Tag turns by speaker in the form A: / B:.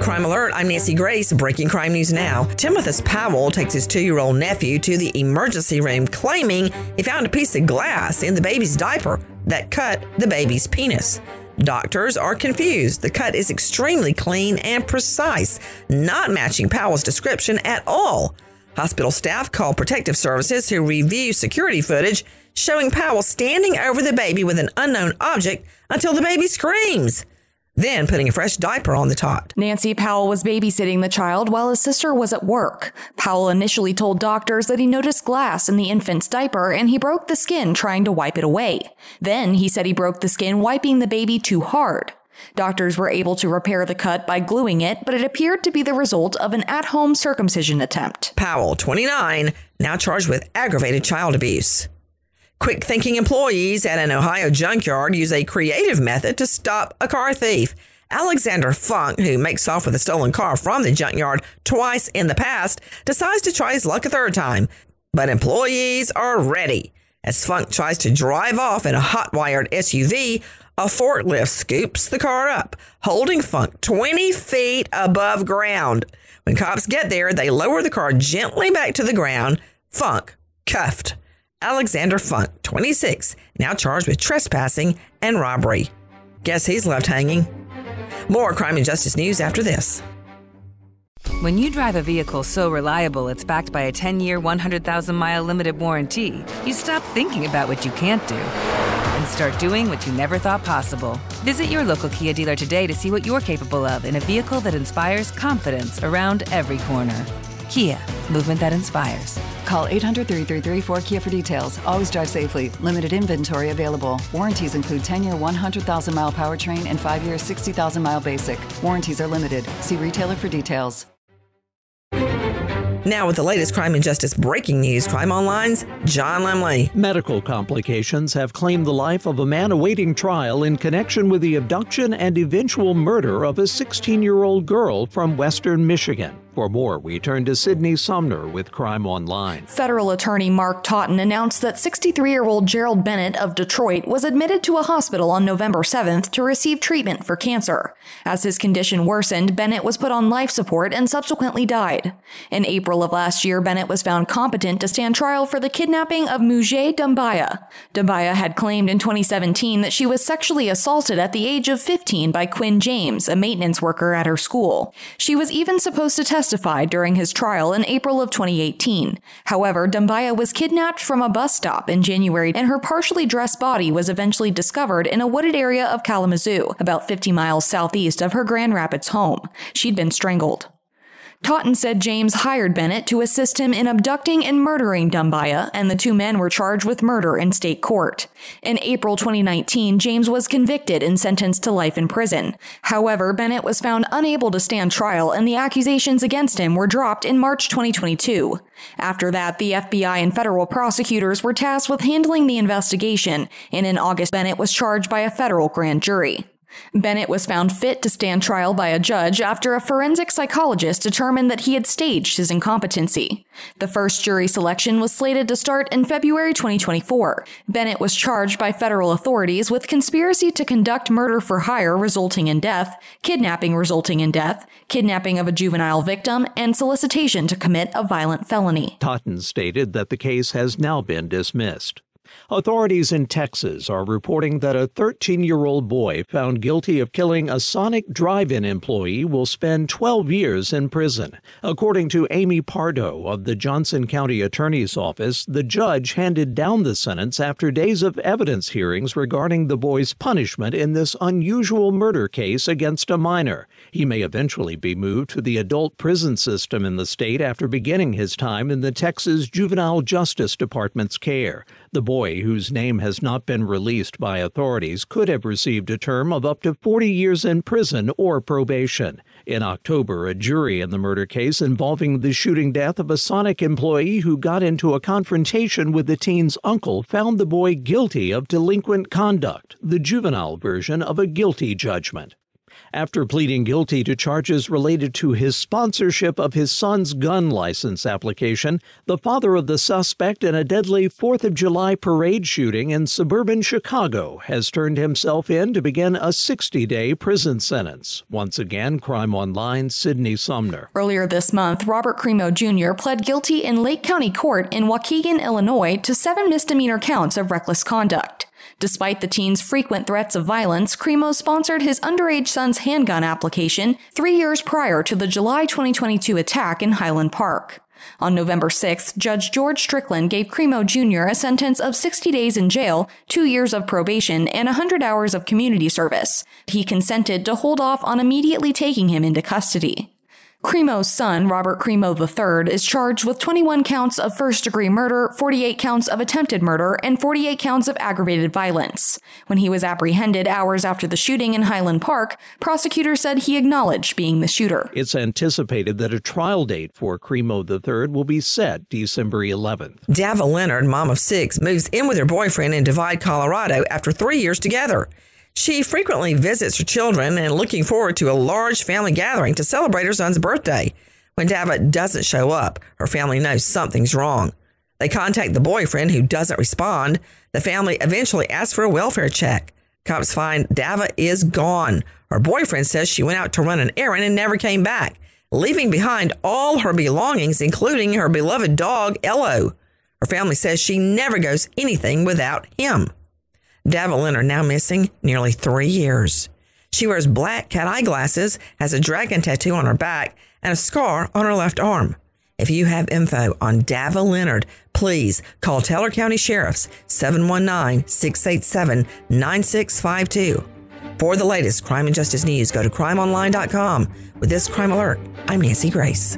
A: Crime Alert, I'm Nancy Grace. Breaking crime news now. Timothy Powell takes his two year old nephew to the emergency room claiming he found a piece of glass in the baby's diaper that cut the baby's penis. Doctors are confused. The cut is extremely clean and precise, not matching Powell's description at all. Hospital staff called protective services who review security footage showing Powell standing over the baby with an unknown object until the baby screams then putting a fresh diaper on the tot.
B: Nancy Powell was babysitting the child while his sister was at work. Powell initially told doctors that he noticed glass in the infant's diaper and he broke the skin trying to wipe it away. Then he said he broke the skin wiping the baby too hard. Doctors were able to repair the cut by gluing it, but it appeared to be the result of an at home circumcision attempt.
A: Powell, 29, now charged with aggravated child abuse. Quick thinking employees at an Ohio junkyard use a creative method to stop a car thief. Alexander Funk, who makes off with a stolen car from the junkyard twice in the past, decides to try his luck a third time. But employees are ready. As Funk tries to drive off in a hot wired SUV, a forklift scoops the car up, holding Funk 20 feet above ground. When cops get there, they lower the car gently back to the ground. Funk cuffed. Alexander Funk, 26, now charged with trespassing and robbery. Guess he's left hanging. More crime and justice news after this.
C: When you drive a vehicle so reliable it's backed by a 10 year, 100,000 mile limited warranty, you stop thinking about what you can't do and start doing what you never thought possible. Visit your local Kia dealer today to see what you're capable of in a vehicle that inspires confidence around every corner. Kia, movement that inspires.
D: Call 800 333 4KIA for details. Always drive safely. Limited inventory available. Warranties include 10 year 100,000 mile powertrain and 5 year 60,000 mile basic. Warranties are limited. See retailer for details.
A: Now, with the latest crime and justice breaking news, Crime Online's John Lemley.
E: Medical complications have claimed the life of a man awaiting trial in connection with the abduction and eventual murder of a 16 year old girl from Western Michigan. For more, we turn to Sydney Sumner with Crime Online.
B: Federal attorney Mark Totten announced that 63 year old Gerald Bennett of Detroit was admitted to a hospital on November 7th to receive treatment for cancer. As his condition worsened, Bennett was put on life support and subsequently died. In April of last year, Bennett was found competent to stand trial for the kidnapping of Mujey Dumbuya. Dumbuya had claimed in 2017 that she was sexually assaulted at the age of 15 by Quinn James, a maintenance worker at her school. She was even supposed to testify testified during his trial in April of 2018. However, Dumbuya was kidnapped from a bus stop in January and her partially dressed body was eventually discovered in a wooded area of Kalamazoo, about 50 miles southeast of her Grand Rapids home. She'd been strangled. Totten said James hired Bennett to assist him in abducting and murdering Dumbuya, and the two men were charged with murder in state court. In April 2019, James was convicted and sentenced to life in prison. However, Bennett was found unable to stand trial, and the accusations against him were dropped in March 2022. After that, the FBI and federal prosecutors were tasked with handling the investigation, and in August, Bennett was charged by a federal grand jury. Bennett was found fit to stand trial by a judge after a forensic psychologist determined that he had staged his incompetency. The first jury selection was slated to start in February 2024. Bennett was charged by federal authorities with conspiracy to conduct murder for hire resulting in death, kidnapping resulting in death, kidnapping of a juvenile victim, and solicitation to commit a violent felony.
E: Totten stated that the case has now been dismissed. Authorities in Texas are reporting that a 13 year old boy found guilty of killing a Sonic drive in employee will spend 12 years in prison. According to Amy Pardo of the Johnson County Attorney's Office, the judge handed down the sentence after days of evidence hearings regarding the boy's punishment in this unusual murder case against a minor. He may eventually be moved to the adult prison system in the state after beginning his time in the Texas Juvenile Justice Department's care. The boy, whose name has not been released by authorities, could have received a term of up to 40 years in prison or probation. In October, a jury in the murder case involving the shooting death of a Sonic employee who got into a confrontation with the teen's uncle found the boy guilty of delinquent conduct, the juvenile version of a guilty judgment. After pleading guilty to charges related to his sponsorship of his son's gun license application. The father of the suspect in a deadly 4th of July parade shooting in suburban Chicago has turned himself in to begin a 60 day prison sentence. Once again, Crime Online, Sydney Sumner.
B: Earlier this month, Robert Crimo Jr. pled guilty in Lake County Court in Waukegan, Illinois to seven misdemeanor counts of reckless conduct. Despite the teen's frequent threats of violence, Crimo sponsored his underage son's handgun application three years prior to the July 2022 attack in Highland Park. On November 6th, Judge George Strickland gave Crimo Jr. a sentence of 60 days in jail, two years of probation, and 100 hours of community service. He consented to hold off on immediately taking him into custody. Crimo's son, Robert Crimo III, is charged with 21 counts of first degree murder, 48 counts of attempted murder, and 48 counts of aggravated violence. When he was apprehended hours after the shooting in Highland Park, prosecutors said he acknowledged being the shooter.
E: It's anticipated that a trial date for Crimo III will be set December 11th.
A: Dava Leonard, mom of six, moves in with her boyfriend in Divide, Colorado after three years together. She frequently visits her children and looking forward to a large family gathering to celebrate her son's birthday. When Dava doesn't show up, her family knows something's wrong. They contact the boyfriend who doesn't respond. The family eventually asks for a welfare check. Cops find Dava is gone. Her boyfriend says she went out to run an errand and never came back, leaving behind all her belongings, including her beloved dog, Ello. Her family says she never goes anything without him. Davalin are now missing nearly three years. She wears black cat eye glasses, has a dragon tattoo on her back, and a scar on her left arm. If you have info on Dava Leonard, please call Teller County Sheriff's 719 687 9652. For the latest crime and justice news, go to crimeonline.com. With this crime alert, I'm Nancy Grace.